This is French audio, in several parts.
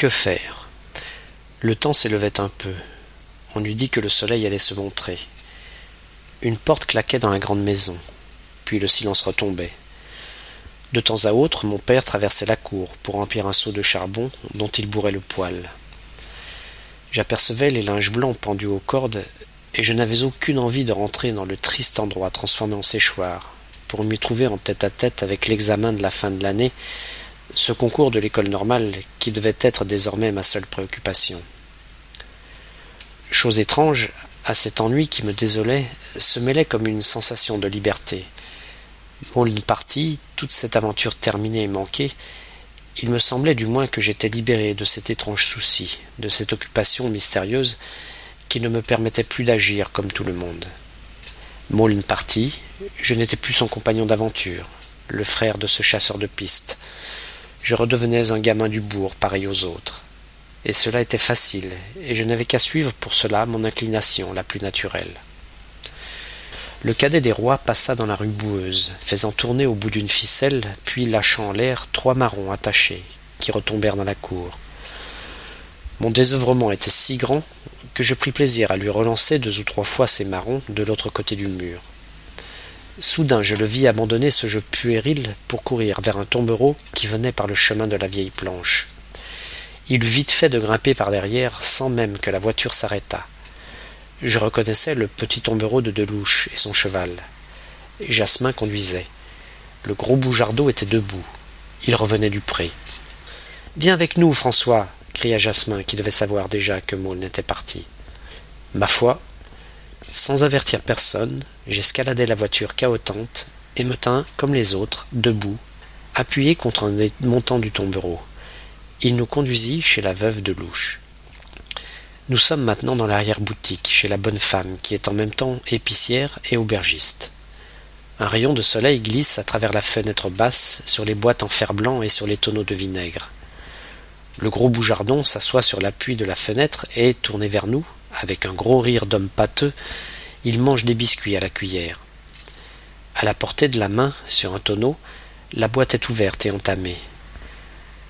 Que faire? Le temps s'élevait un peu. On eût dit que le soleil allait se montrer. Une porte claquait dans la grande maison, puis le silence retombait. De temps à autre, mon père traversait la cour pour remplir un seau de charbon dont il bourrait le poêle. J'apercevais les linges blancs pendus aux cordes, et je n'avais aucune envie de rentrer dans le triste endroit transformé en séchoir, pour m'y trouver en tête à tête avec l'examen de la fin de l'année, ce concours de l'école normale qui devait être désormais ma seule préoccupation. Chose étrange, à cet ennui qui me désolait, se mêlait comme une sensation de liberté. Mon partie, toute cette aventure terminée et manquée, il me semblait du moins que j'étais libéré de cet étrange souci, de cette occupation mystérieuse qui ne me permettait plus d'agir comme tout le monde. Maulne parti, je n'étais plus son compagnon d'aventure, le frère de ce chasseur de pistes, je redevenais un gamin du bourg pareil aux autres. Et cela était facile, et je n'avais qu'à suivre pour cela mon inclination la plus naturelle. Le cadet des rois passa dans la rue boueuse, faisant tourner au bout d'une ficelle, puis lâchant en l'air trois marrons attachés, qui retombèrent dans la cour. Mon désœuvrement était si grand que je pris plaisir à lui relancer deux ou trois fois ces marrons de l'autre côté du mur. Soudain je le vis abandonner ce jeu puéril pour courir vers un tombereau qui venait par le chemin de la vieille planche. Il eut vite fait de grimper par derrière sans même que la voiture s'arrêtât. Je reconnaissais le petit tombereau de Delouche et son cheval. Jasmin conduisait. Le gros bougeardot était debout. Il revenait du pré. Viens avec nous, François, cria Jasmin, qui devait savoir déjà que Maule n'était parti. Ma foi, sans avertir personne, j'escaladai la voiture cahotante et me tins, comme les autres, debout, appuyé contre un des montants du tombereau. Il nous conduisit chez la veuve de Louche. Nous sommes maintenant dans l'arrière-boutique, chez la bonne femme, qui est en même temps épicière et aubergiste. Un rayon de soleil glisse à travers la fenêtre basse sur les boîtes en fer blanc et sur les tonneaux de vinaigre. Le gros bougeardon s'assoit sur l'appui de la fenêtre et, tourné vers nous, avec un gros rire d'homme pâteux, il mange des biscuits à la cuillère. À la portée de la main, sur un tonneau, la boîte est ouverte et entamée.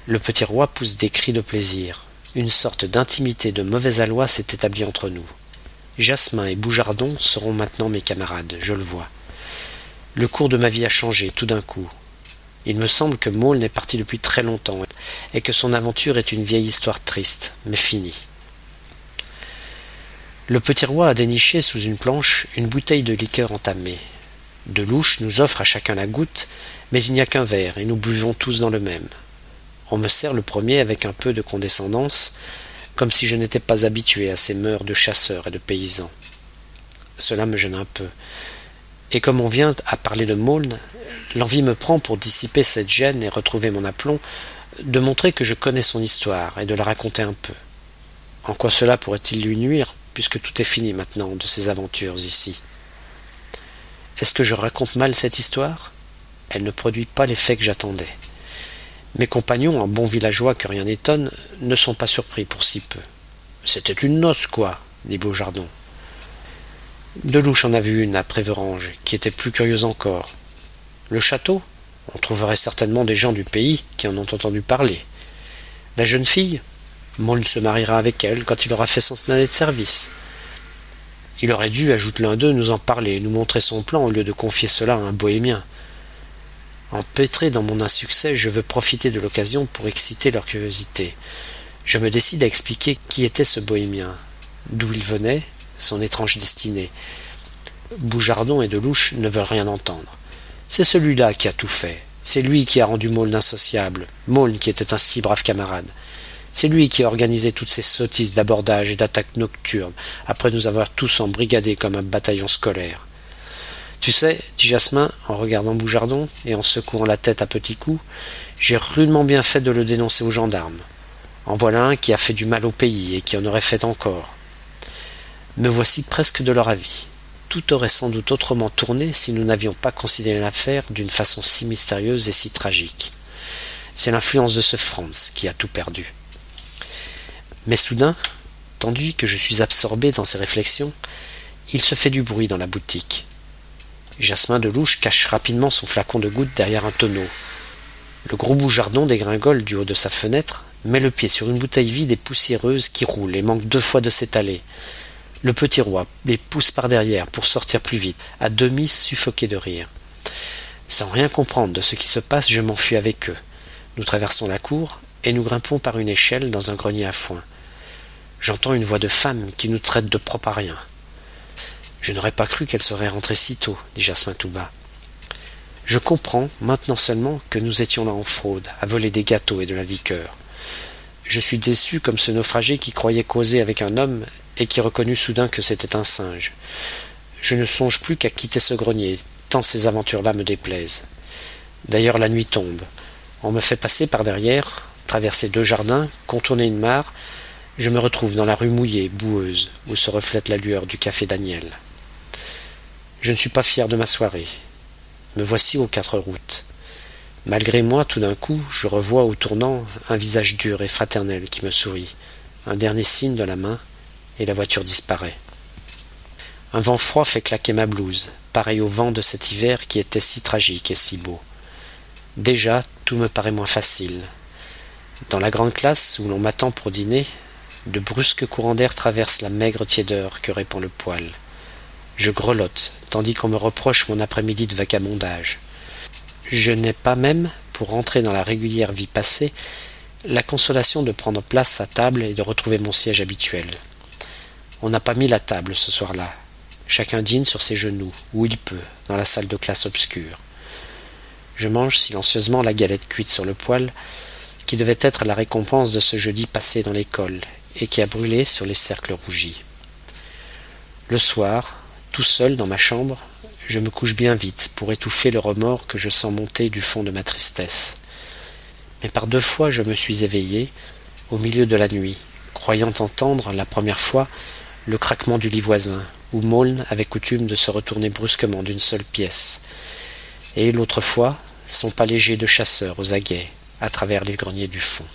Le petit roi pousse des cris de plaisir. Une sorte d'intimité de mauvaise aloi s'est établie entre nous. Jasmin et Boujardon seront maintenant mes camarades, je le vois. Le cours de ma vie a changé tout d'un coup. Il me semble que Maule n'est parti depuis très longtemps et que son aventure est une vieille histoire triste, mais finie. Le petit roi a déniché sous une planche une bouteille de liqueur entamée. De louche nous offre à chacun la goutte, mais il n'y a qu'un verre, et nous buvons tous dans le même. On me sert le premier avec un peu de condescendance, comme si je n'étais pas habitué à ces mœurs de chasseurs et de paysans. Cela me gêne un peu. Et comme on vient à parler de Maulne, l'envie me prend pour dissiper cette gêne et retrouver mon aplomb, de montrer que je connais son histoire et de la raconter un peu. En quoi cela pourrait-il lui nuire? Puisque tout est fini maintenant de ces aventures ici. Est-ce que je raconte mal cette histoire? Elle ne produit pas l'effet que j'attendais. Mes compagnons, en bons villageois que rien n'étonne, ne sont pas surpris pour si peu. C'était une noce, quoi, dit Beaujardon. Delouche en a vu une à Préverange, qui était plus curieuse encore. Le château? On trouverait certainement des gens du pays qui en ont entendu parler. La jeune fille? Se mariera avec elle quand il aura fait son année de service. Il aurait dû, ajoute l'un d'eux, nous en parler et nous montrer son plan au lieu de confier cela à un bohémien. Empêtré dans mon insuccès, je veux profiter de l'occasion pour exciter leur curiosité. Je me décide à expliquer qui était ce bohémien, d'où il venait, son étrange destinée. Boujardon et Delouche ne veulent rien entendre. C'est celui-là qui a tout fait. C'est lui qui a rendu Maulne insociable, Maulne qui était un si brave camarade. C'est lui qui a organisé toutes ces sottises d'abordage et d'attaques nocturnes, après nous avoir tous embrigadés comme un bataillon scolaire. Tu sais, dit Jasmin, en regardant Boujardon et en secouant la tête à petits coups, j'ai rudement bien fait de le dénoncer aux gendarmes. En voilà un qui a fait du mal au pays et qui en aurait fait encore. Me voici presque de leur avis. Tout aurait sans doute autrement tourné si nous n'avions pas considéré l'affaire d'une façon si mystérieuse et si tragique. C'est l'influence de ce Franz qui a tout perdu. Mais soudain, tandis que je suis absorbé dans ces réflexions, il se fait du bruit dans la boutique. Jasmin de Louche cache rapidement son flacon de gouttes derrière un tonneau. Le gros bougeardon dégringole du haut de sa fenêtre, met le pied sur une bouteille vide et poussiéreuse qui roule et manque deux fois de s'étaler. Le petit roi les pousse par derrière pour sortir plus vite, à demi suffoqué de rire. Sans rien comprendre de ce qui se passe, je m'enfuis avec eux. Nous traversons la cour et nous grimpons par une échelle dans un grenier à foin. J'entends une voix de femme qui nous traite de propre à rien. Je n'aurais pas cru qu'elle serait rentrée si tôt, dit Jasmin tout bas. Je comprends, maintenant seulement, que nous étions là en fraude, à voler des gâteaux et de la liqueur. Je suis déçu comme ce naufragé qui croyait causer avec un homme et qui reconnut soudain que c'était un singe. Je ne songe plus qu'à quitter ce grenier, tant ces aventures-là me déplaisent. D'ailleurs la nuit tombe. On me fait passer par derrière, traverser deux jardins, contourner une mare, je me retrouve dans la rue mouillée, boueuse, où se reflète la lueur du café Daniel. Je ne suis pas fier de ma soirée. Me voici aux quatre routes. Malgré moi, tout d'un coup, je revois au tournant un visage dur et fraternel qui me sourit, un dernier signe de la main, et la voiture disparaît. Un vent froid fait claquer ma blouse, pareil au vent de cet hiver qui était si tragique et si beau. Déjà, tout me paraît moins facile. Dans la grande classe où l'on m'attend pour dîner, de brusques courants d'air traversent la maigre tiédeur que répand le poêle. Je grelotte, tandis qu'on me reproche mon après-midi de vagabondage. Je n'ai pas même, pour rentrer dans la régulière vie passée, la consolation de prendre place à table et de retrouver mon siège habituel. On n'a pas mis la table ce soir-là. Chacun dîne sur ses genoux, où il peut, dans la salle de classe obscure. Je mange silencieusement la galette cuite sur le poêle, qui devait être la récompense de ce jeudi passé dans l'école, et qui a brûlé sur les cercles rougis. Le soir, tout seul dans ma chambre, je me couche bien vite pour étouffer le remords que je sens monter du fond de ma tristesse. Mais par deux fois je me suis éveillé, au milieu de la nuit, croyant entendre, la première fois, le craquement du lit voisin, où Maulne avait coutume de se retourner brusquement d'une seule pièce, et l'autre fois, son pas léger de chasseur aux aguets, à travers les greniers du fond.